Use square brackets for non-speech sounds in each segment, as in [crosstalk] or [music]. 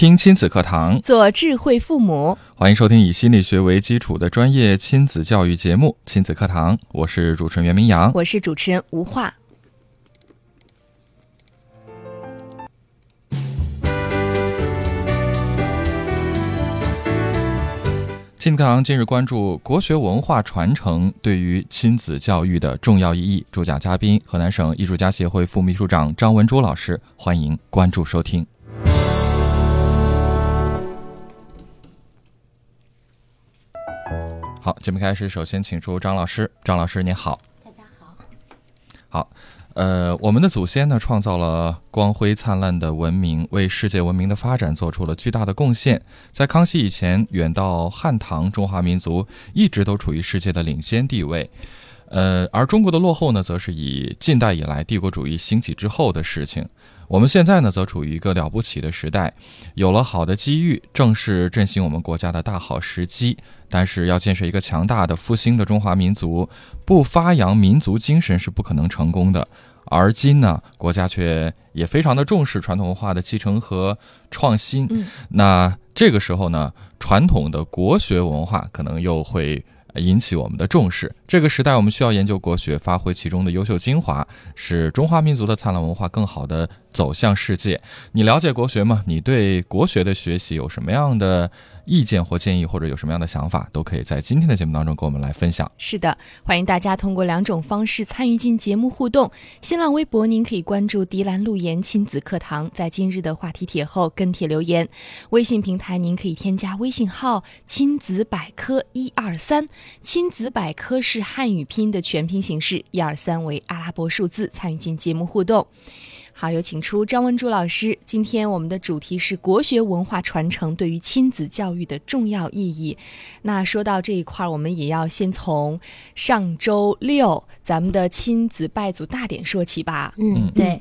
听亲子课堂，做智慧父母。欢迎收听以心理学为基础的专业亲子教育节目《亲子课堂》，我是主持人袁明阳，我是主持人吴化。亲子课堂今日关注国学文化传承对于亲子教育的重要意义。主讲嘉宾：河南省艺术家协会副秘书长张文珠老师。欢迎关注收听。好，节目开始，首先请出张老师。张老师，您好。大家好。好，呃，我们的祖先呢，创造了光辉灿烂的文明，为世界文明的发展做出了巨大的贡献。在康熙以前，远到汉唐，中华民族一直都处于世界的领先地位。呃，而中国的落后呢，则是以近代以来帝国主义兴起之后的事情。我们现在呢，则处于一个了不起的时代，有了好的机遇，正是振兴我们国家的大好时机。但是，要建设一个强大的、复兴的中华民族，不发扬民族精神是不可能成功的。而今呢，国家却也非常的重视传统文化的继承和创新。那这个时候呢，传统的国学文化可能又会。引起我们的重视。这个时代，我们需要研究国学，发挥其中的优秀精华，使中华民族的灿烂文化更好的走向世界。你了解国学吗？你对国学的学习有什么样的？意见或建议，或者有什么样的想法，都可以在今天的节目当中跟我们来分享。是的，欢迎大家通过两种方式参与进节目互动。新浪微博，您可以关注“迪兰路言亲子课堂”，在今日的话题帖后跟帖留言。微信平台，您可以添加微信号“亲子百科一二三”，亲子百科是汉语拼音的全拼形式，一二三为阿拉伯数字，参与进节目互动。好，有请出张文珠老师。今天我们的主题是国学文化传承对于亲子教育的重要意义。那说到这一块儿，我们也要先从上周六咱们的亲子拜祖大典说起吧。嗯，对。嗯，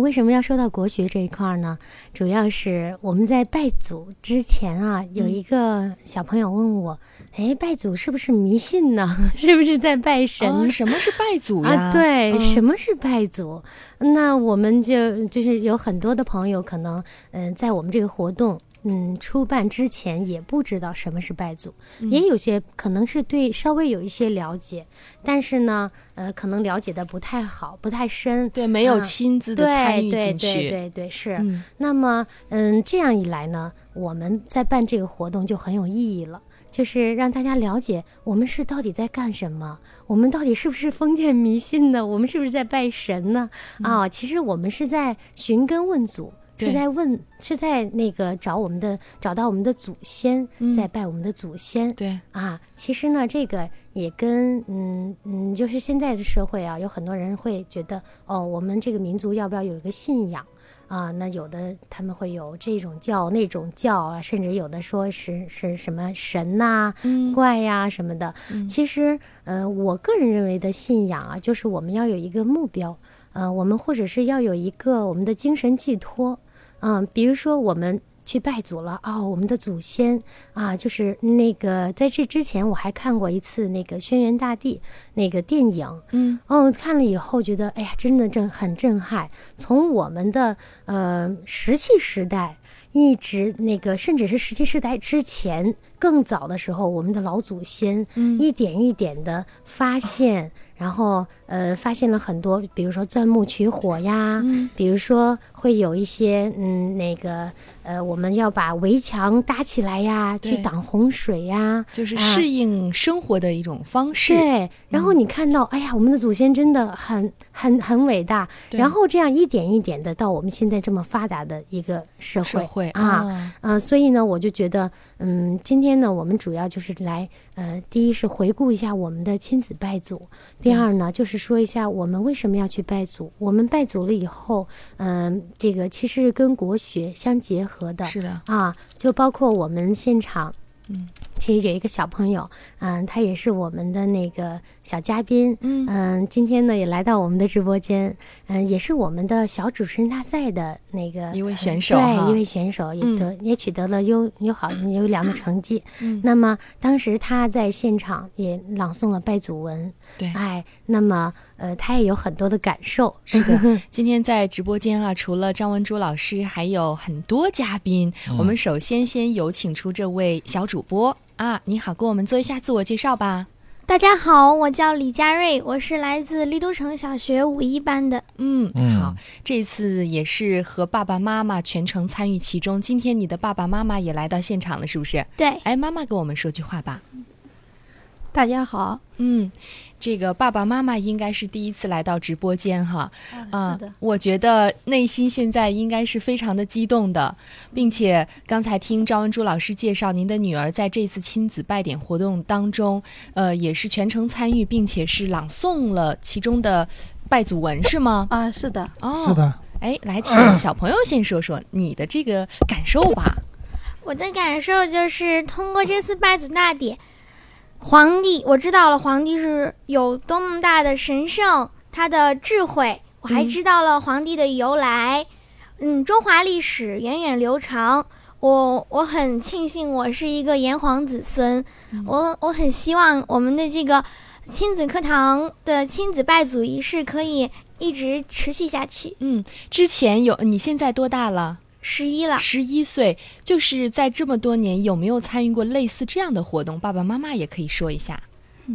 为什么要说到国学这一块呢？主要是我们在拜祖之前啊，有一个小朋友问我。哎，拜祖是不是迷信呢？[laughs] 是不是在拜神？什么是拜祖呀？对，什么是拜祖？那我们就就是有很多的朋友可能，嗯，在我们这个活动嗯初办之前也不知道什么是拜祖，也有些可能是对稍微有一些了解，但是呢，呃，可能了解的不太好，不太深，对，没有亲自的参与进去，对对对是。那么，嗯，这样一来呢，我们在办这个活动就很有意义了。就是让大家了解我们是到底在干什么，我们到底是不是封建迷信呢？我们是不是在拜神呢？啊，其实我们是在寻根问祖，是在问，是在那个找我们的，找到我们的祖先，在拜我们的祖先。对啊，其实呢，这个也跟嗯嗯，就是现在的社会啊，有很多人会觉得，哦，我们这个民族要不要有一个信仰？啊，那有的他们会有这种教那种教啊，甚至有的说是是什么神呐、怪呀什么的。其实，呃，我个人认为的信仰啊，就是我们要有一个目标，呃，我们或者是要有一个我们的精神寄托，嗯，比如说我们。去拜祖了哦，我们的祖先啊，就是那个在这之前我还看过一次那个《轩辕大帝》那个电影，嗯，哦，看了以后觉得，哎呀，真的震很震撼。从我们的呃石器时代一直那个，甚至是石器时代之前更早的时候，我们的老祖先一点一点的发现。然后，呃，发现了很多，比如说钻木取火呀，比如说会有一些，嗯，那个，呃，我们要把围墙搭起来呀，去挡洪水呀，就是适应生活的一种方式。对。然后你看到，哎呀，我们的祖先真的很、很、很伟大。然后这样一点一点的到我们现在这么发达的一个社会，社会啊，呃，所以呢，我就觉得，嗯，今天呢，我们主要就是来，呃，第一是回顾一下我们的亲子拜祖。第二呢，就是说一下我们为什么要去拜祖。我们拜祖了以后，嗯，这个其实跟国学相结合的。是的，啊，就包括我们现场，嗯，其实有一个小朋友，嗯，他也是我们的那个小嘉宾，嗯嗯，今天呢也来到我们的直播间，嗯，也是我们的小主持人大赛的那个一位选手哈对，一位选手也得、也取得了优优好优良的成绩。嗯那么当时他在现场也朗诵了拜祖文，对。哎，那么呃，他也有很多的感受。是的，今天在直播间啊，除了张文珠老师，还有很多嘉宾。我们首先先有请出这位小主播啊，你好，给我们做一下自我介绍吧。大家好，我叫李佳瑞，我是来自绿都城小学五一班的。嗯，嗯好，这次也是和爸爸妈妈全程参与其中。今天你的爸爸妈妈也来到现场了，是不是？对，哎，妈妈给我们说句话吧。大家好，嗯，这个爸爸妈妈应该是第一次来到直播间哈。啊，是的，我觉得内心现在应该是非常的激动的，并且刚才听赵文珠老师介绍，您的女儿在这次亲子拜点活动当中，呃，也是全程参与，并且是朗诵了其中的拜祖文，是吗？啊，是的，哦，是。的，哎，来，请小朋友先说说你的这个感受吧。我的感受就是通过这次拜祖大典，皇帝我知道了皇帝是有多么大的神圣，他的智慧，我还嗯知道了皇帝的由来。嗯，中华历史源远流长。我我很庆幸我是一个炎黄子孙，我我很希望我们的这个亲子课堂的亲子拜祖仪式可以一直持续下去。嗯，之前有，你现在多大了？十一了，十一岁，就是在这么多年有没有参与过类似这样的活动？爸爸妈妈也可以说一下，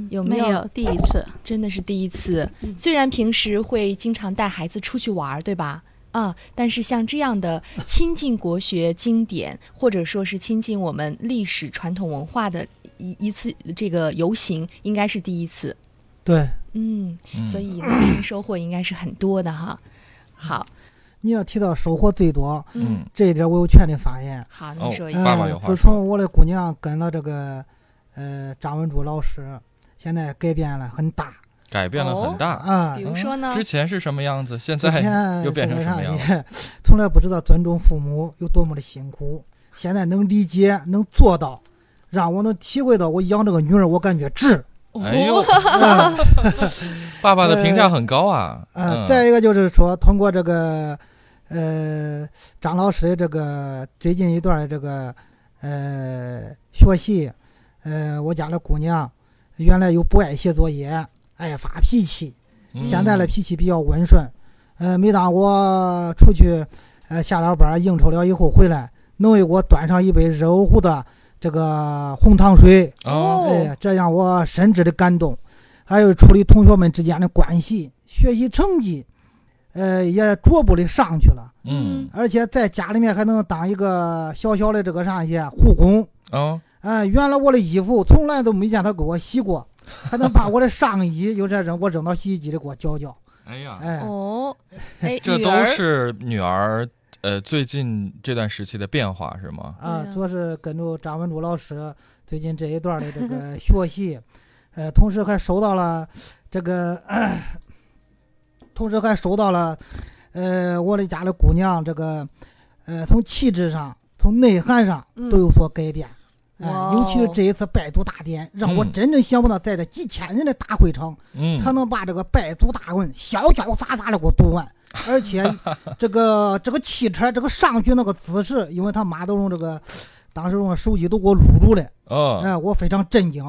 有没有？没有第一次，真的是第一次。嗯虽然平时会经常带孩子出去玩儿，对吧？啊，但是像这样的亲近国学经典，或者说是亲近我们历史传统文化的一一次这个游行，应该是第一次。对，嗯，嗯所以内心收获应该是很多的哈。好，你要提到收获最多，嗯这一点我有权利发言。好，你说一下。爸爸有话说自从我的姑娘跟了这个呃张文珠老师，现在改变了很大改变了很大。啊比。如说呢？之前是什么样子？现在又变成什么样 [laughs] 从来不知道尊重父母有多么的辛苦，现在能理解，能做到，让我能体会到我养这个女儿，我感觉值。哎呦，啊 [laughs] 爸爸的评价很高啊。[laughs] 啊，嗯再一个就是说，通过这个呃张老师的这个最近一段的这个呃学习，呃，我家的姑娘原来又不爱写作业，爱发脾气，嗯现在的脾气比较温顺。呃，每当我出去呃下了班应酬了以后回来，能为我端上一杯热乎乎的这个红糖水，哦，哎，这让我深挚的感动。还有处理同学们之间的关系，学习成绩，呃，也逐步的上去了。嗯而且在家里面还能当一个小小的这个啥些护工。哦，哎、原来我的衣服从来都没见他给我洗过，还能把我的上衣有这扔我扔到洗衣机里给我搅搅。哎呀，哎，哦，哎，这都是女儿呃最近这段时期的变化是吗？啊主要是跟着张文珠老师最近这一段的这个 [laughs] 学习，呃，同时还收到了这个，同时还收到了，呃，我的家的姑娘这个，呃，从气质上、从内涵上嗯。都有所改变。尤其是哦这一次拜祖大典，让我嗯真正想不到，在这几千人的大会场，嗯，他能把这个拜祖大文潇潇洒洒的给我读完，[laughs] 而且这个这个汽车这个上去那个姿势，因为他妈都用这个，当时用手机都给我录住了，哦，哎，我非常震惊，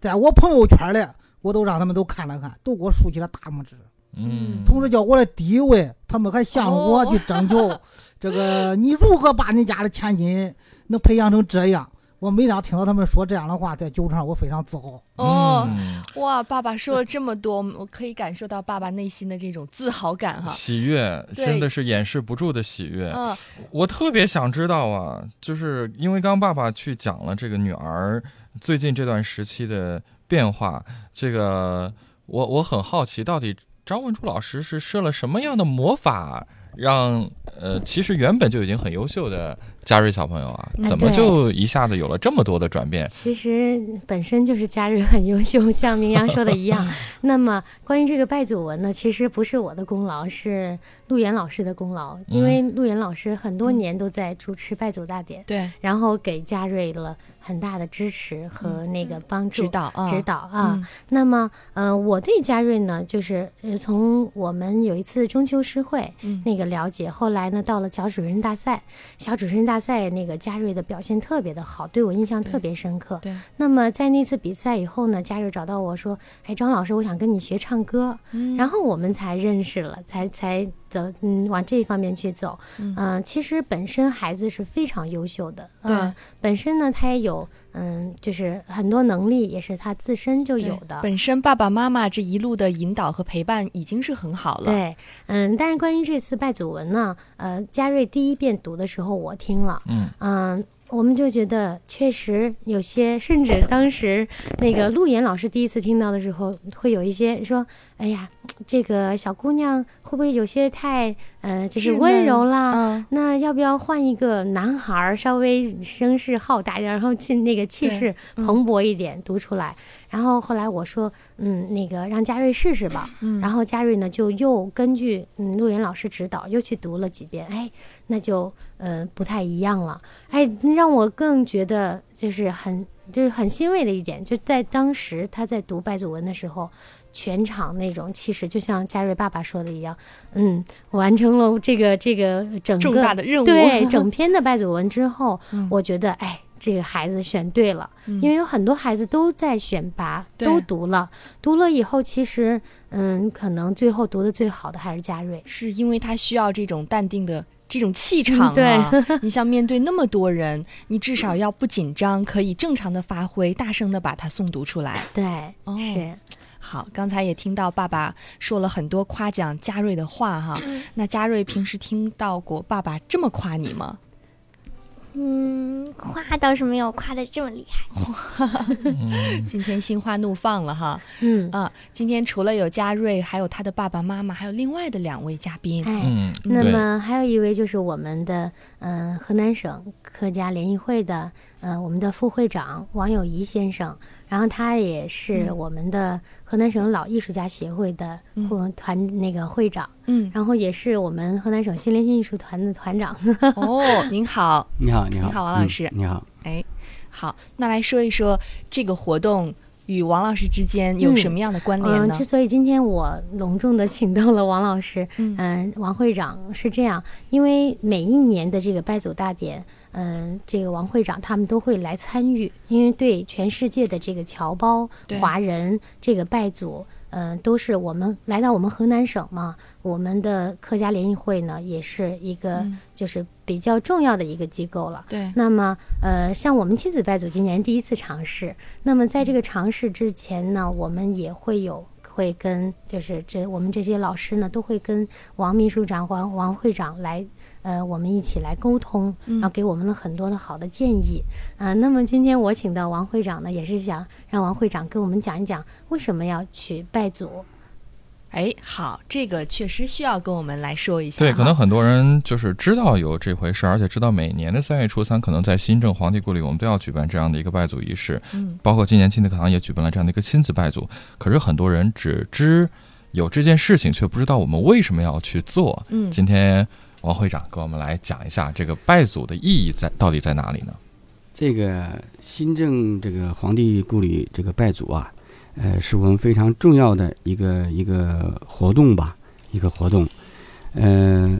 在我朋友圈里，我都让他们都看了看，都给我竖起了大拇指，嗯，同时叫我的第一位，他们还向我去征求，这个你如何把你家的千金能培养成这样？我每当听到他们说这样的话，在酒场我非常自豪。哦，嗯哇，爸爸说了这么多，我可以感受到爸爸内心的这种自豪感哈。喜悦真的是掩饰不住的喜悦。嗯，我特别想知道啊，就是因为刚爸爸去讲了这个女儿最近这段时期的变化，这个我我很好奇，到底张文珠老师是设了什么样的魔法，让呃，其实原本就已经很优秀的嘉瑞小朋友啊，啊怎么就一下子有了这么多的转变？其实本身就是嘉瑞很优秀，像明阳说的一样。[laughs] 那么关于这个拜祖文呢，其实不是我的功劳，是陆岩老师的功劳，因为陆岩老师很多年都在主持拜祖大典，对，然后给嘉瑞了很大的支持和那个帮助。指导啊，指导啊，嗯那么，呃，我对嘉瑞呢，就是呃，从我们有一次中秋诗会，嗯那个了解，后来呢，到了小主持人大赛，小主持人大赛那个嘉瑞的表现特别的好，对我印象特别深刻。对，那么在那次比赛以后呢，嘉瑞找到我说：“哎，张老师，我想跟你学唱歌。嗯然后我们才认识了，才才走，嗯，往这一方面去走。嗯嗯、其实本身孩子是非常优秀的，对呃本身呢他也有，嗯，就是很多能力也是他自身就有的。本身爸爸妈妈这一路的引导和陪伴已经是很好了。对，嗯，但是关于这次拜祖文呢，呃，嘉瑞第一遍读的时候我听了，嗯嗯，我们就觉得确实有些，甚至当时那个陆岩老师第一次听到的时候，会有一些说：“哎呀，这个小姑娘会不会有些太呃，就是温柔啦？嗯，那要不要换一个男孩儿，稍微声势浩大一点，然后气那个气势嗯蓬勃一点，读出来？然后后来我说，嗯，那个让嘉瑞试试吧。嗯然后嘉瑞呢就又根据嗯陆岩老师指导，又去读了几遍，哎，那就呃不太一样了，哎，让我更觉得就是很就是很欣慰的一点，就在当时他在读拜祖文的时候。全场那种气势，就像嘉瑞爸爸说的一样，嗯，完成了这个这个整个重大的任务。对整篇的拜祖文之后，嗯。我觉得哎，这个孩子选对了，嗯。因为有很多孩子都在选拔，对。都读了，读了以后，其实嗯，可能最后读的最好的还是嘉瑞。是因为他需要这种淡定的这种气场、啊。嗯对。[laughs] 你像面对那么多人，你至少要不紧张，可以正常的发挥，大声的把它诵读出来。对，哦。是，好，刚才也听到爸爸说了很多夸奖嘉瑞的话哈。[clears throat] 那嘉瑞平时听到过爸爸这么夸你吗？嗯，夸倒是没有夸的这么厉害。嗯 [laughs] 今天心花怒放了哈。[laughs] 嗯，啊，今天除了有嘉瑞，还有他的爸爸妈妈，还有另外的两位嘉宾。哎。嗯，那么还有一位就是我们的嗯、呃河南省客家联谊会的呃我们的副会长王友谊先生，然后他也是嗯。我们的河南省老艺术家协会的团那个会长，嗯，然后也是我们河南省新联新艺术团的团长。[laughs] 哦，您好，你好，你好，你好王老师嗯你好，哎，好，那来说一说这个活动与王老师之间有嗯什么样的关联嗯，呢？之？所以今天我隆重的请到了王老师，嗯。嗯，王会长是这样，因为每一年的这个拜祖大典，嗯，这个王会长他们都会来参与，因为对全世界的这个侨胞华人这个拜祖。嗯，都是我们来到我们河南省嘛，我们的客家联谊会呢，也是一个嗯就是比较重要的一个机构了。对，那么，呃，像我们亲子拜祖今年第一次尝试，那么在这个尝试之前呢，我们也会有会跟就是这我们这些老师呢，都会跟王秘书长、王王会长来，呃，我们一起来沟通，嗯然后给我们了很多的好的建议。啊、那么今天我请到王会长呢，也是想让王会长给我们讲一讲为什么要去拜祖。哎，好，这个确实需要跟我们来说一下。对，可能很多人就是知道有这回事儿，而且知道每年的三月初三，可能在新郑皇帝故里，我们都要举办这样的一个拜祖仪式。嗯，包括今年亲子课堂也举办了这样的一个亲子拜祖。可是很多人只知有这件事情，却不知道我们为什么要去做。嗯今天王会长给我们来讲一下这个拜祖的意义在到底在哪里呢？这个新郑这个皇帝故里这个拜祖啊，呃，是我们非常重要的一个一个活动吧，一个活动。呃，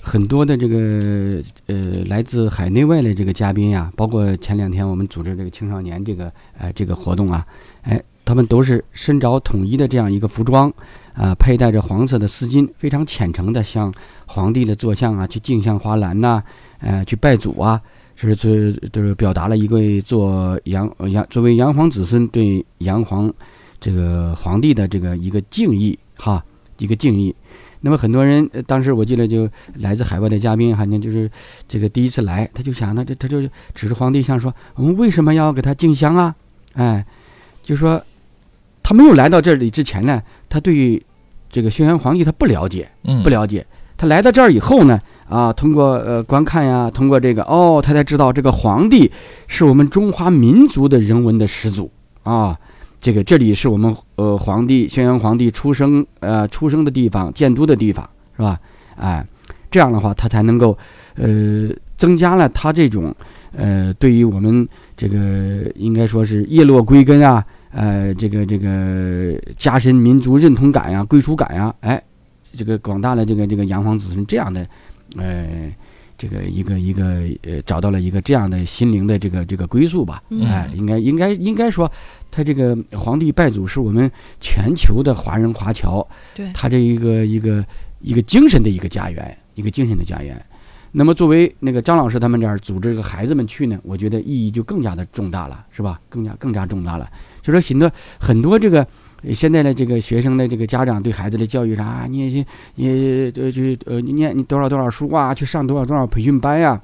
很多的这个呃来自海内外的这个嘉宾呀、包括前两天我们组织这个青少年这个呃这个活动啊，哎，他们都是身着统一的这样一个服装，啊、佩戴着黄色的丝巾，非常虔诚的向皇帝的坐像啊去敬向花篮呐、呃，去拜祖啊。是是就是表达了一个做杨杨作为杨皇子孙对杨皇这个皇帝的这个一个敬意哈，一个敬意。那么很多人、当时我记得就来自海外的嘉宾，好像就是这个第一次来，他就想呢，这他就指着皇帝像说，我们为什么要给他敬香啊？哎，就说他没有来到这里之前呢，他对这个轩辕皇帝他不了解，嗯，不了解，他来到这儿以后呢，啊，通过呃观看呀，通过这个哦，他才知道这个皇帝是我们中华民族的人文的始祖啊。这个这里是我们呃皇帝轩辕皇帝出生呃出生的地方，建都的地方是吧？哎，这样的话他才能够呃增加了他这种呃对于我们这个应该说是叶落归根啊，呃这个这个加深民族认同感呀、归属感呀，哎，这个广大的这个这个炎黄子孙这样的呃这个一个一个呃找到了一个这样的心灵的这个这个归宿吧，嗯哎，应该应该应该说。他这个皇帝拜祖是我们全球的华人华侨，对他这一个一个一个精神的一个家园，一个精神的家园。那么作为那个张老师他们这儿组织这个孩子们去呢，我觉得意义就更加的重大了，是吧？更加更加重大了。就说很多很多这个现在的这个学生的这个家长对孩子的教育啥，你你你呃就呃你念你多少多少书啊，去上多少多少培训班呀、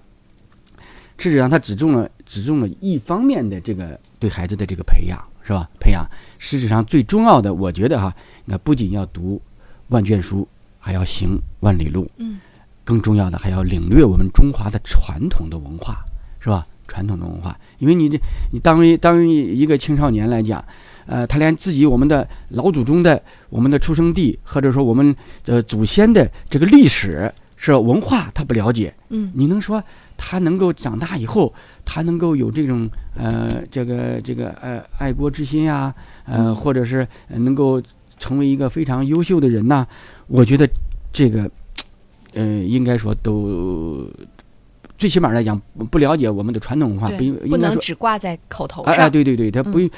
事实上，他只重了只重了一方面的这个对孩子的这个培养，是吧？培养，实质上最重要的，我觉得哈，那不仅要读万卷书，还要行万里路。嗯，更重要的还要领略我们中华的传统的文化，是吧？传统的文化，因为你这你当为当于一个青少年来讲，呃，他连自己我们的老祖宗的我们的出生地，或者说我们的祖先的这个历史是文化，他不了解。嗯你能说他能够长大以后，他能够有这种呃这个这个呃爱国之心呀、呃，或者是呃能够成为一个非常优秀的人呐、我觉得这个呃应该说都最起码来讲不了解我们的传统文化，不不能。只挂在口头上。哎哎，对对对，他不嗯，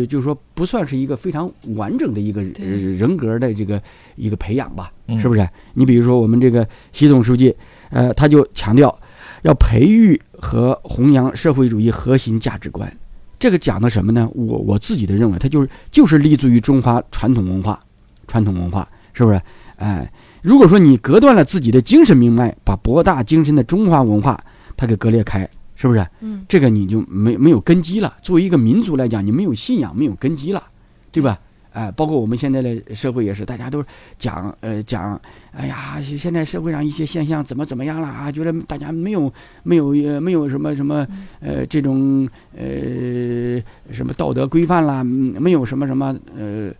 呃，就是说不算是一个非常完整的一个人格的这个一个培养吧，嗯是不是？你比如说我们这个习总书记，呃，他就强调要培育和弘扬社会主义核心价值观。这个讲的什么呢？我我自己的认为，它就是就是立足于中华传统文化，传统文化是不是？哎，如果说你隔断了自己的精神命脉，把博大精深的中华文化它给割裂开，是不是？嗯，这个你就没没有根基了。作为一个民族来讲，你没有信仰，没有根基了，对吧？哎，包括我们现在的社会也是，大家都讲呃讲，哎呀，现在社会上一些现象怎么怎么样了啊？觉得大家没有没有呃没有什么什么呃这种呃什么道德规范啦，嗯没有什么什么呃哎，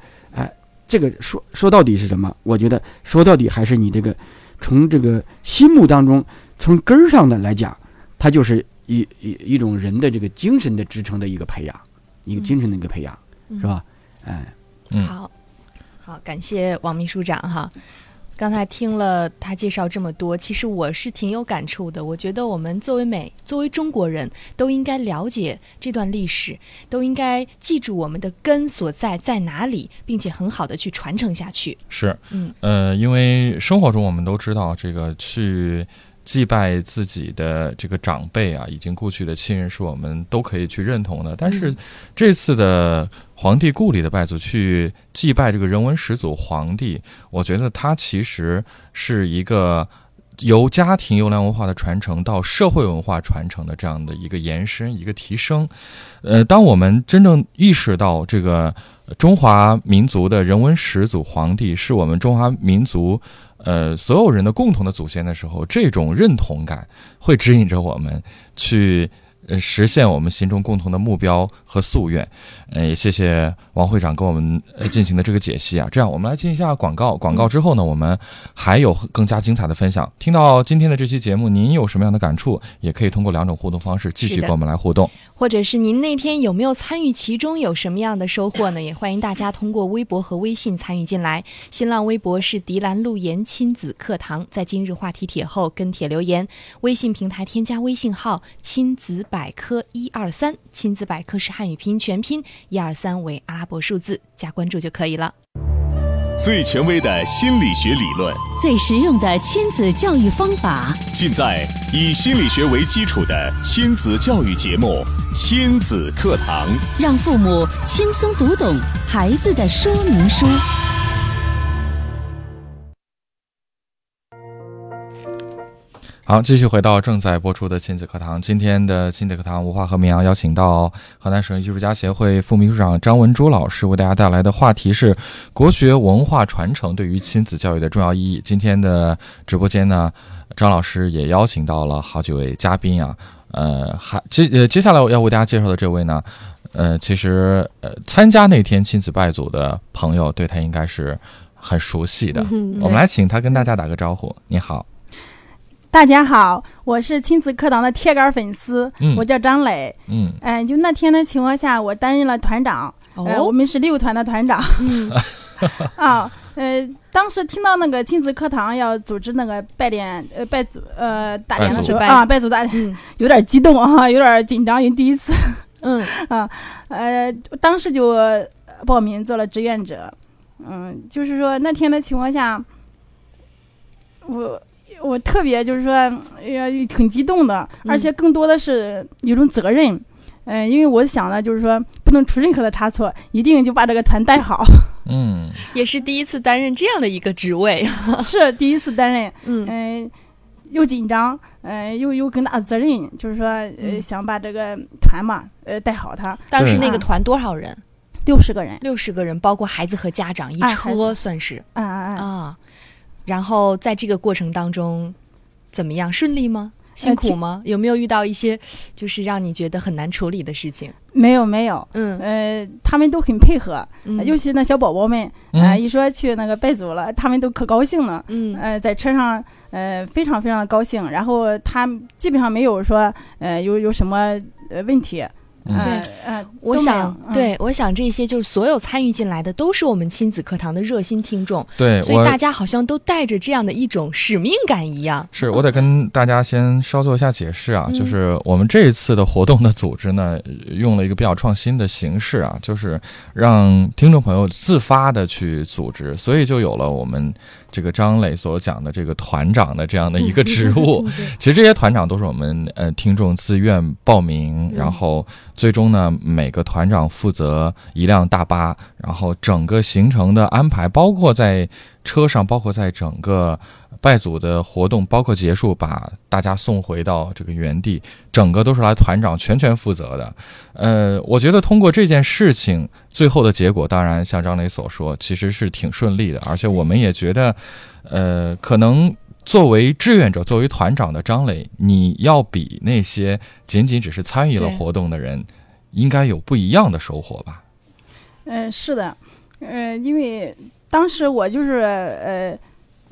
这个说说到底是什么？我觉得说到底还是你这个从这个心目当中从根儿上的来讲，它就是一一一种人的这个精神的支撑的一个培养，一个精神的一个培养，嗯是吧？哎。嗯好，好，感谢王秘书长哈。刚才听了他介绍这么多，其实我是挺有感触的。我觉得我们作为美，作为中国人，都应该了解这段历史，都应该记住我们的根所在在哪里，并且很好的去传承下去。是，嗯，呃，因为生活中我们都知道，这个去祭拜自己的这个长辈啊，已经故去的亲人，是我们都可以去认同的。但是嗯这次的皇帝故里的拜祖，去祭拜这个人文始祖皇帝，我觉得他其实是一个。由家庭优良文化的传承到社会文化传承的这样的一个延伸，一个提升。呃，当我们真正意识到这个中华民族的人文始祖皇帝是我们中华民族呃所有人的共同的祖先的时候，这种认同感会指引着我们去。呃，实现我们心中共同的目标和夙愿，呃，也谢谢王会长给我们呃进行的这个解析啊。这样，我们来进一下广告，广告之后呢，我们还有更加精彩的分享。听到今天的这期节目，您有什么样的感触？也可以通过两种互动方式继续跟我们来互动。或者是您那天有没有参与其中，有什么样的收获呢？也欢迎大家通过微博和微信参与进来。新浪微博是迪兰路言亲子课堂，在今日话题帖后跟帖留言。微信平台添加微信号“亲子百科一二三”，亲子百科是汉语拼音全拼，一二三为阿拉伯数字，加关注就可以了。最权威的心理学理论，最实用的亲子教育方法，尽在以心理学为基础的亲子教育节目《亲子课堂》。让父母轻松读懂孩子的说明书。好，继续回到正在播出的亲子课堂。今天的亲子课堂，吴话和明阳邀请到河南省艺术家协会副秘书长张文珠老师，为大家带来的话题是国学文化传承对于亲子教育的重要意义。今天的直播间呢，张老师也邀请到了好几位嘉宾啊，呃，还接呃接下来我要为大家介绍的这位呢，呃，其实呃参加那天亲子拜祖的朋友对他应该是很熟悉的。嗯我们来请他跟大家打个招呼。你好，大家好，我是亲子课堂的铁杆粉丝，嗯。我叫张磊。嗯。哎、就那天的情况下，我担任了团长，呃，我哦，们是六团的团长。嗯。[laughs] 啊。呃，当时听到那个亲子课堂要组织那个拜年，呃，拜祖，呃，大年的时候啊，拜祖大年，嗯。[laughs] 有点激动啊，有点紧张，因为第一次，嗯。[laughs] 啊呃，当时就报名做了志愿者。嗯，就是说那天的情况下，我我特别就是说，哎呃，挺激动的，嗯而且更多的是有种责任。嗯、因为我想呢就是说，不能出任何的差错，一定就把这个团带好。嗯也是第一次担任这样的一个职位。[laughs] 是第一次担任，嗯嗯、又紧张，嗯、又有更大的责任，就是说，呃，嗯想把这个团嘛，呃，带好它。当时那个团多少人？六十个人，六十个人，包括孩子和家长，一车算是嗯嗯嗯，啊。然后在这个过程当中，怎么样？顺利吗？辛苦挺吗？有没有遇到一些就是让你觉得很难处理的事情？没有没有，嗯呃，他们都很配合，嗯尤其那小宝宝们，啊呃，一说去那个拜祖了，他们都可高兴了。嗯呃，在车上，呃，非常非常高兴。然后他基本上没有说，呃，有有什么呃问题。嗯。呃呃，我想，嗯。对我想这些就是所有参与进来的都是我们亲子课堂的热心听众，对所以大家好像都带着这样的一种使命感一样。是我得跟大家先稍做一下解释啊，嗯。就是我们这一次的活动的组织呢，用了一个比较创新的形式啊，就是让听众朋友自发的去组织，所以就有了我们这个张磊所讲的这个团长的这样的一个职务。[laughs] 其实这些团长都是我们呃听众自愿报名，然后最终呢，每个团长负责一辆大巴，然后整个行程的安排，包括在车上，包括在整个拜祖的活动，包括结束，把大家送回到这个原地，整个都是来团长全权负责的。呃，我觉得通过这件事情，最后的结果，当然像张磊所说，其实是挺顺利的，而且我们也觉得，呃，可能。作为志愿者，作为团长的张磊，你要比那些仅仅只是参与了活动的人，应该有不一样的收获吧？嗯、是的，呃，因为当时我就是呃，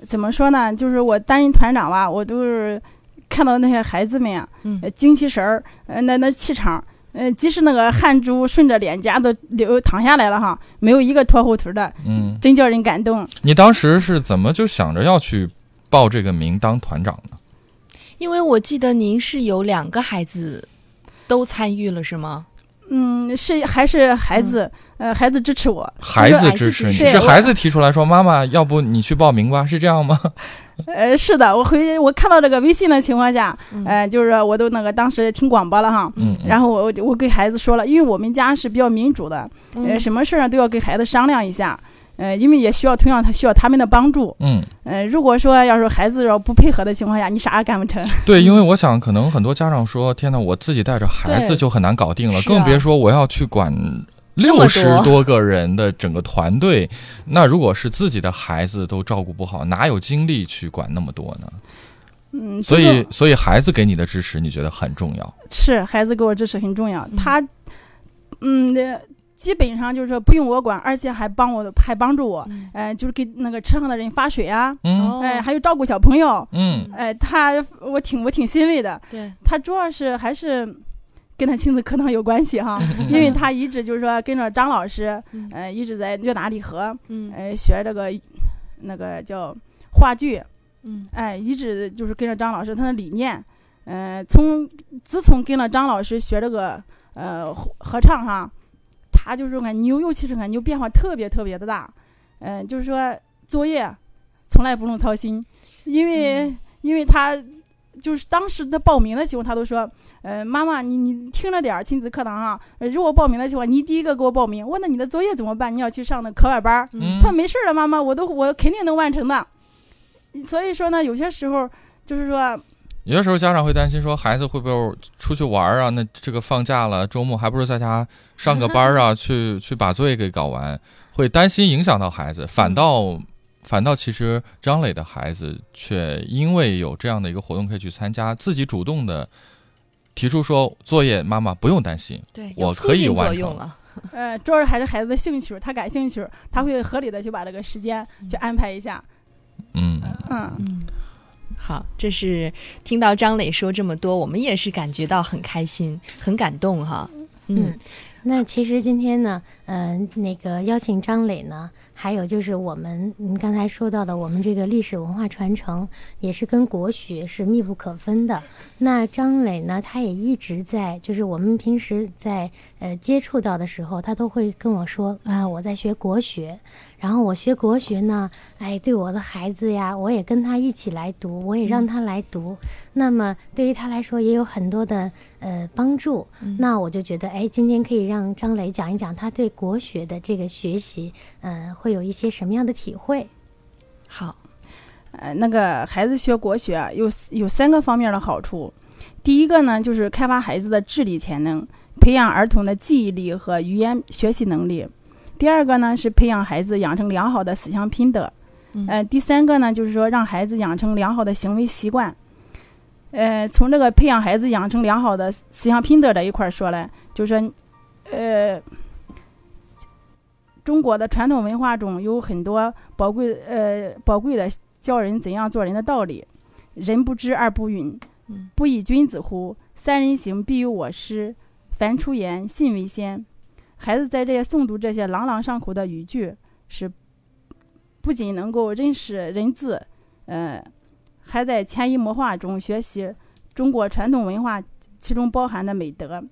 怎么说呢？就是我担任团长吧，我都是看到那些孩子们啊，嗯呃精气神儿，呃，那那气场。呃，即使那个汗珠顺着脸颊都流淌下来了哈，没有一个拖后腿的，嗯，真叫人感动。你当时是怎么就想着要去报这个名当团长呢？因为我记得您是有两个孩子都参与了，是吗？嗯，是还是孩子，呃，孩子支持我，孩子支持你，是孩子提出来说：“妈妈，要不你去报名吧？”是这样吗？[laughs] 呃，是的，我回我看到这个微信的情况下，嗯。呃，就是说我都那个当时听广播了哈，然后我我给孩子说了，因为我们家是比较民主的，呃，嗯什么事儿都要给孩子商量一下，呃，因为也需要同样他需要他们的帮助，嗯，呃，如果说要是孩子要不配合的情况下，你啥也干不成。对，因为我想，可能很多家长说：“天哪，我自己带着孩子就很难搞定了，更别说我要去管六十多多个人的整个团队。那如果是自己的孩子都照顾不好，哪有精力去管那么多呢？嗯，所以，所以孩子给你的支持，你觉得很重要。是孩子给我支持很重要，嗯他，嗯，呃基本上就是说不用我管，而且还帮我还帮助我，嗯。呃，就是给那个车上的人发水啊，哎、还有照顾小朋友，嗯。哎、他我挺我挺欣慰的，对，他主要是还是跟他亲子课堂有关系哈，[laughs] 因为他一直就是说跟着张老师，嗯。呃，一直在悦达礼盒，嗯。呃，学这个那个叫话剧，嗯。哎，一直就是跟着张老师他的理念，呃，从自从跟了张老师学这个呃合合唱哈，他就是俺牛，尤其是俺牛变化特别特别的大，嗯、就是说作业从来不用操心，因为、嗯因为他就是当时他报名的时候，他都说，呃，妈妈你你听着点儿亲子课堂啊，呃如果报名的情况，你第一个给我报名，我那你的作业怎么办？你要去上那课外班儿，嗯他说没事儿的，妈妈，我都我肯定能完成的。所以说呢，有些时候就是说，有的时候家长会担心说孩子会不会出去玩啊？那这个放假了，周末还不如在家上个班啊，去去把作业给搞完，会担心影响到孩子。反倒反倒其实张磊的孩子却因为有这样的一个活动可以去参加，自己主动的提出说作业妈妈不用担心，对，我可以完成。了。[laughs] 呃，主要是还是孩子的兴趣，他感兴趣，他会合理的去把这个时间去安排一下。嗯，嗯，嗯，好，这是听到张磊说这么多，我们也是感觉到很开心、很感动哈。嗯，那其实今天呢，嗯、那个邀请张磊呢，还有就是我们您刚才说到的，我们这个历史文化传承也是跟国学是密不可分的。那张磊呢，他也一直在，就是我们平时在呃接触到的时候，他都会跟我说啊，我在学国学。然后我学国学呢，哎，对我的孩子呀，我也跟他一起来读，我也让他来读。那么对于他来说也有很多的呃帮助。那我就觉得，哎，今天可以让张磊讲一讲他对国学的这个学习，呃、会有一些什么样的体会？好，呃，那个孩子学国学啊有有三个方面的好处。第一个呢，就是开发孩子的智力潜能，培养儿童的记忆力和语言学习能力。第二个呢，是培养孩子养成良好的思想品德。嗯呃，第三个呢，就是说让孩子养成良好的行为习惯。呃，从这个培养孩子养成良好的思想品德这一块儿说来，就是说，呃，中国的传统文化中有很多宝贵呃宝贵的教人怎样做人的道理。人不知而不愠嗯，不以君子乎？三人行，必有我师。凡出言，信为先。孩子在这些诵读这些朗朗上口的语句，是不仅能够认识人字，呃，还在潜移默化中学习中国传统文化其中包含的美德，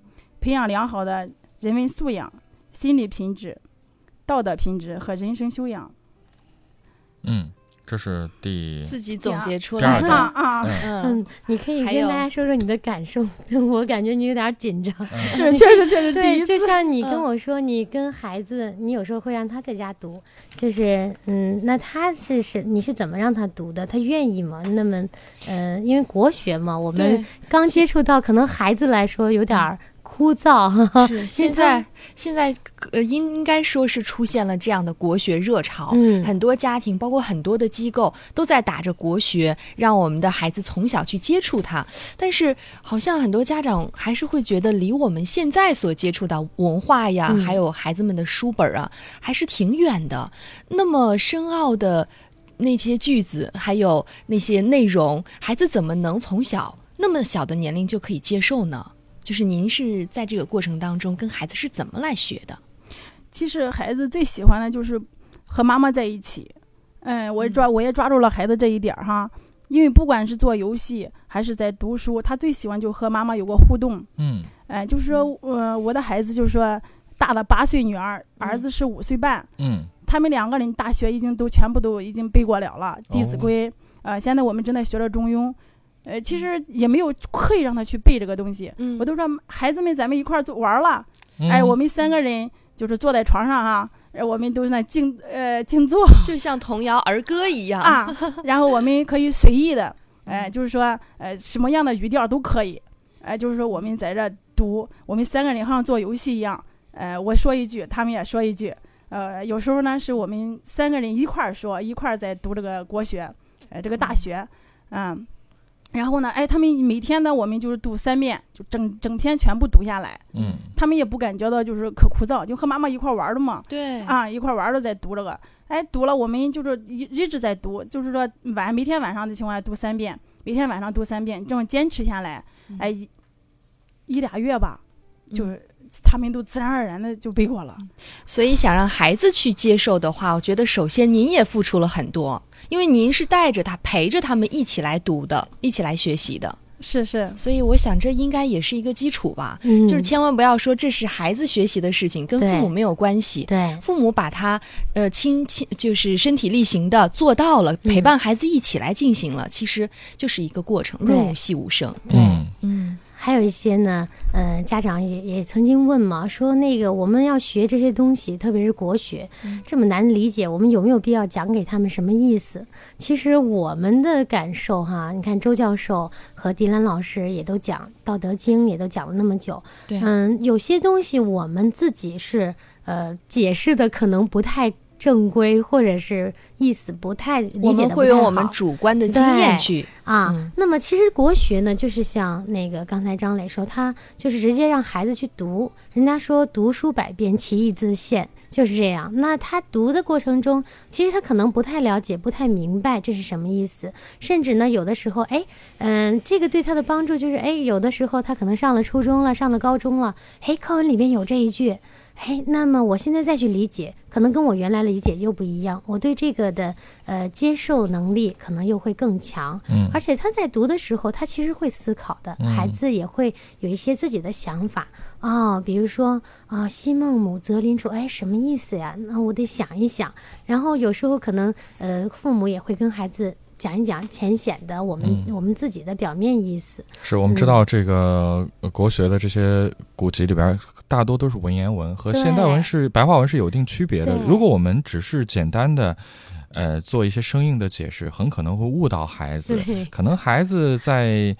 培养良好的人文素养、心理品质、道德品质和人生修养。嗯，这是第自己总结出来的。啊啊，嗯嗯，嗯，你可以跟大家说说你的感受，[laughs] 我感觉你有点紧张。[laughs] 是确实确实第对，一次就像你跟嗯我说，你跟孩子，你有时候会让他在家读，就是嗯，那他是是你是怎么让他读的？他愿意吗？那么，呃，因为国学嘛，我们，刚接触到，可能孩子来说有点儿枯燥。是 [laughs] 现在现在呃，应应该说是出现了这样的国学热潮。嗯，很多家庭，包括很多的机构，都在打着国学，让我们的孩子从小去接触它。但是，好像很多家长还是会觉得，离我们现在所接触到文化呀，嗯还有孩子们的书本啊，还是挺远的。那么深奥的那些句子，还有那些内容，孩子怎么能从小那么小的年龄就可以接受呢？就是您是在这个过程当中跟孩子是怎么来学的？其实孩子最喜欢的就是和妈妈在一起。嗯，我抓我也抓住了孩子这一点儿哈，因为不管是做游戏还是在读书，他最喜欢就和妈妈有个互动。嗯。哎，就是说，呃，我的孩子就是说，大的八岁女儿，儿子是五岁半，嗯。他们两个人大学已经都全部都已经背过了了，《弟子哦。规》呃，现在我们正在学着《中庸》，呃，其实也没有刻意让他去背这个东西，嗯。我都说孩子们咱们一块儿做玩儿了，嗯，哎，我们三个人就是坐在床上哈，呃我们都是那静呃静坐 [laughs] 就像童谣儿歌一样啊，然后我们可以随意的，[laughs] 哎、就是说呃什么样的语调都可以，哎、就是说我们在这读，我们三个人好像做游戏一样，呃，我说一句，他们也说一句，呃，有时候呢是我们三个人一块儿说，一块儿在读这个国学，呃，这个大学，嗯。然后呢，哎，他们每天呢，我们就是读三遍，就整整篇全部读下来。嗯他们也不感觉到就是可枯燥，就和妈妈一块玩儿的嘛。对啊，一块玩儿的在读这个，哎，读了我们就是一一直在读，就是说晚每天晚上的情况下读三遍，每天晚上读三遍，这种坚持下来，哎，一一俩月吧，就是他们都自然而然的就背过了。所以想让孩子去接受的话，我觉得首先您也付出了很多，因为您是带着他陪着他们一起来读的，一起来学习的，是是，所以我想这应该也是一个基础吧。嗯，就是千万不要说这是孩子学习的事情，跟父母没有关系。对，父母把他呃亲亲就是身体力行的做到了，陪伴孩子一起来进行了，其实就是一个过程，润物细无声。嗯。嗯，还有一些呢，呃，家长也也曾经问嘛，说那个我们要学这些东西，特别是国学，这么难理解，我们有没有必要讲给他们什么意思？其实我们的感受哈，你看周教授和迪兰老师也都讲《道德经》，也都讲了那么久，对嗯，有些东西我们自己是呃解释的可能不太正规，或者是意思不太理我们解的会用我们主观的经验去啊。嗯那么其实国学呢，就是像那个刚才张磊说，他就是直接让孩子去读。人家说读书百遍，其义自现，就是这样。那他读的过程中，其实他可能不太了解，不太明白这是什么意思，甚至呢，有的时候，哎，嗯、这个对他的帮助就是，哎，有的时候他可能上了初中了，上了高中了，哎，课文里面有这一句。哎，那么我现在再去理解，可能跟我原来理解又不一样。我对这个的呃接受能力可能又会更强。嗯而且他在读的时候，他其实会思考的，孩子也会有一些自己的想法哦，比如说啊，西孟母，择邻处，哎，什么意思呀？那我得想一想。然后有时候可能呃，父母也会跟孩子讲一讲浅显的我们、我们自己的表面意思。是我们知道这个呃国学的这些古籍里边，大多都是文言文，和现代文是白话文是有一定区别的。如果我们只是简单的，呃，做一些生硬的解释，很可能会误导孩子。可能孩子在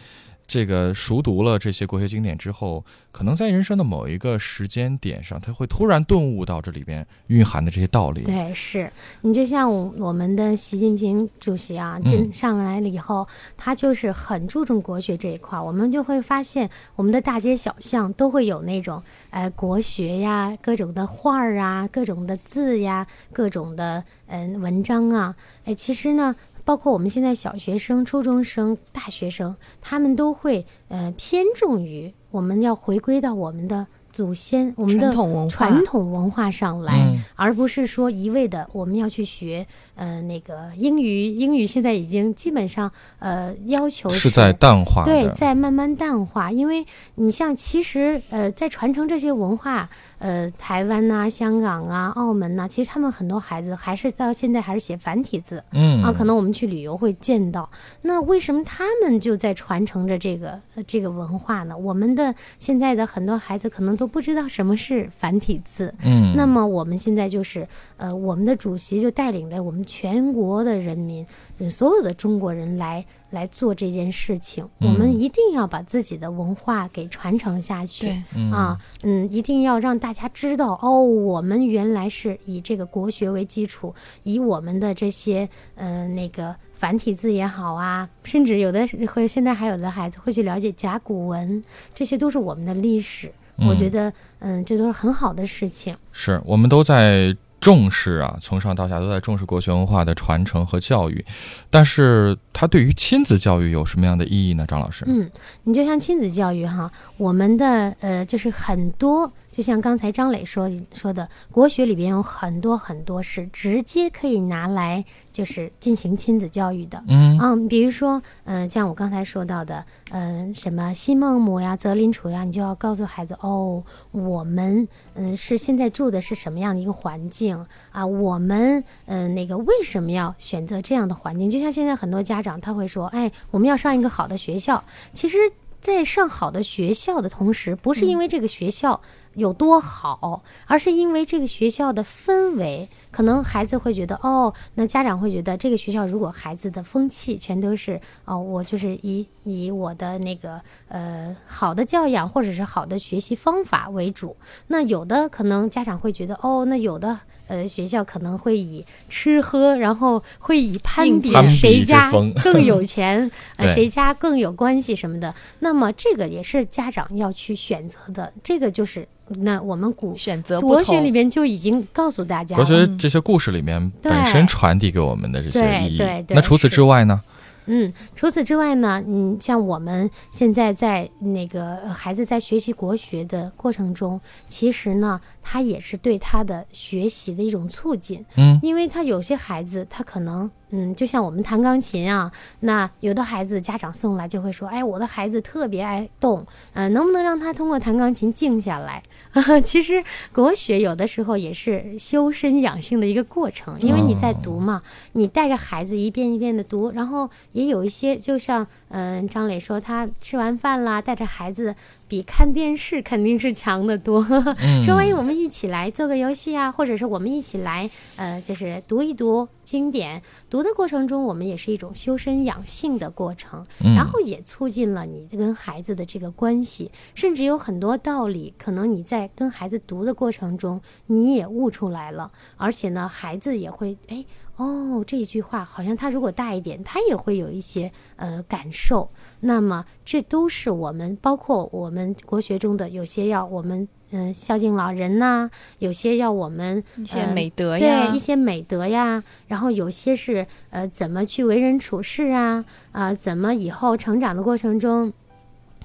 这个熟读了这些国学经典之后，可能在人生的某一个时间点上，他会突然顿悟到这里边蕴含的这些道理。对，是你就像我我们的习近平主席啊，进嗯上来了以后，他就是很注重国学这一块儿，我们就会发现我们的大街小巷都会有那种呃国学呀，各种的画儿啊，各种的字呀，各种的嗯、文章啊，哎，其实呢。包括我们现在小学生、初中生、大学生，他们都会呃偏重于我们要回归到我们的祖先、我们的传统文化统文化上来，嗯而不是说一味的我们要去学呃那个英语，英语现在已经基本上呃要求是在淡化。对，在慢慢淡化，因为你像其实呃，在传承这些文化，呃，台湾呐、香港啊、澳门呐、其实他们很多孩子还是到现在还是写繁体字。嗯啊，可能我们去旅游会见到。那为什么他们就在传承着这个呃这个文化呢？我们的现在的很多孩子可能都不知道什么是繁体字。嗯，那么我们现在就是，呃，我们的主席就带领着我们全国的人民，嗯，所有的中国人来来做这件事情。我们嗯一定要把自己的文化给传承下去。嗯啊，嗯，一定要让大家知道哦，我们原来是以这个国学为基础，以我们的这些呃那个繁体字也好啊，甚至有的会现在还有的孩子会去了解甲骨文，这些都是我们的历史。我觉嗯得，嗯，这都是很好的事情。是我们都在重视啊，从上到下都在重视国学文化的传承和教育，但是它对于亲子教育有什么样的意义呢？张老师，嗯，你就像亲子教育哈，我们的呃，就是很多，就像刚才张磊说说的，国学里边有很多很多是直接可以拿来就是进行亲子教育的。嗯嗯，比如说，嗯、像我刚才说到的，嗯、什么西孟母呀、择邻处呀，你就要告诉孩子，哦，我们嗯、是现在住的是什么样的一个环境啊？我们嗯、那个为什么要选择这样的环境？就像现在很多家长他会说，哎，我们要上一个好的学校，其实。在上好的学校的同时，不是因为这个学校有多好，而是因为这个学校的氛围。可能孩子会觉得，哦，那家长会觉得这个学校如果孩子的风气全都是，哦，我就是以以我的那个呃好的教养或者是好的学习方法为主，那有的可能家长会觉得，哦，那有的呃学校可能会以吃喝，然后会以攀比谁家 [laughs] [laughs] 更有钱，呃谁家更有关系什么的。那么这个也是家长要去选择的，这个就是那我们古选择国学里边就已经告诉大家国。学这些故事里面本身传递给我们的这些意义。对对，对那除此之外呢？嗯，除此之外呢，嗯，像我们现在在那个呃孩子在学习国学的过程中，其实呢，他也是对他的学习的一种促进，嗯。因为他有些孩子他可能嗯，就像我们弹钢琴啊，那有的孩子家长送来就会说，哎，我的孩子特别爱动，嗯、能不能让他通过弹钢琴静下来？[laughs] 其实国学有的时候也是修身养性的一个过程，因为你在读嘛，你带着孩子一遍一遍的读，然后也有一些，就像嗯、张磊说，他吃完饭啦，带着孩子比看电视肯定是强得多。[laughs] 说万一，我们一起来做个游戏啊，或者是我们一起来呃，就是读一读经典。读的过程中，我们也是一种修身养性的过程，嗯然后也促进了你跟孩子的这个关系，甚至有很多道理，可能你在跟孩子读的过程中，你也悟出来了，而且呢，孩子也会哎。哦，这句话好像他如果大一点，他也会有一些呃感受。那么这都是我们，包括我们国学中的有些要我们嗯、呃孝敬老人呐、有些要我们一些呃美德呀，对一些美德呀，然后有些是呃怎么去为人处事啊，啊、怎么以后成长的过程中。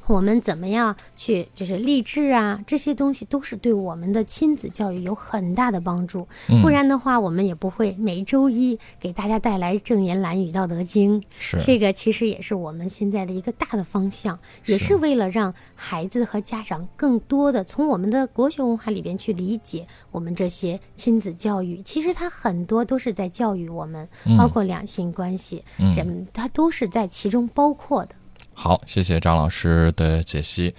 我们怎么样去就是励志啊？这些东西都是对我们的亲子教育有很大的帮助。嗯不然的话，我们也不会每周一给大家带来正言蓝语道德经。是这个其实也是我们现在的一个大的方向，也是是为了让孩子和家长更多的从我们的国学文化里边去理解我们这些亲子教育。其实它很多都是在教育我们，嗯包括两性关系，嗯什么它都是在其中包括的。好，谢谢张老师的解析。